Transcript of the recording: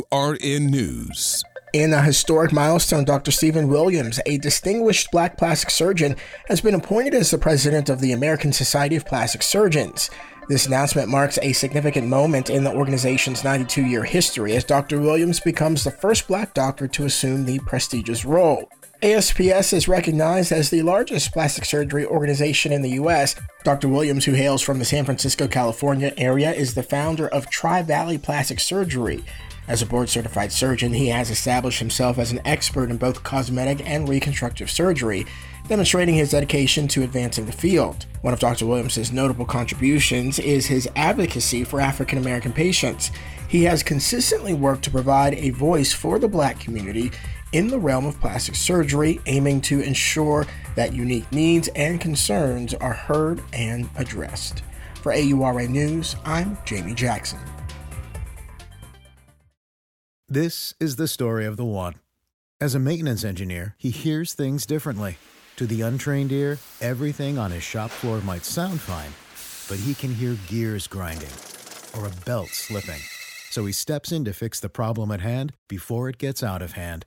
WRN News. In a historic milestone, Dr. Steven Williams, a distinguished black plastic surgeon, has been appointed as the president of the American Society of Plastic Surgeons. This announcement marks a significant moment in the organization's 92 year history as Dr. Williams becomes the first black doctor to assume the prestigious role. ASPS is recognized as the largest plastic surgery organization in the U.S. Dr. Williams, who hails from the San Francisco, California area, is the founder of Tri Valley Plastic Surgery. As a board certified surgeon, he has established himself as an expert in both cosmetic and reconstructive surgery, demonstrating his dedication to advancing the field. One of Dr. Williams' notable contributions is his advocacy for African American patients. He has consistently worked to provide a voice for the black community in the realm of plastic surgery, aiming to ensure that unique needs and concerns are heard and addressed. For AURA News, I'm Jamie Jackson. This is the story of the one. As a maintenance engineer, he hears things differently. To the untrained ear, everything on his shop floor might sound fine, but he can hear gears grinding or a belt slipping. So he steps in to fix the problem at hand before it gets out of hand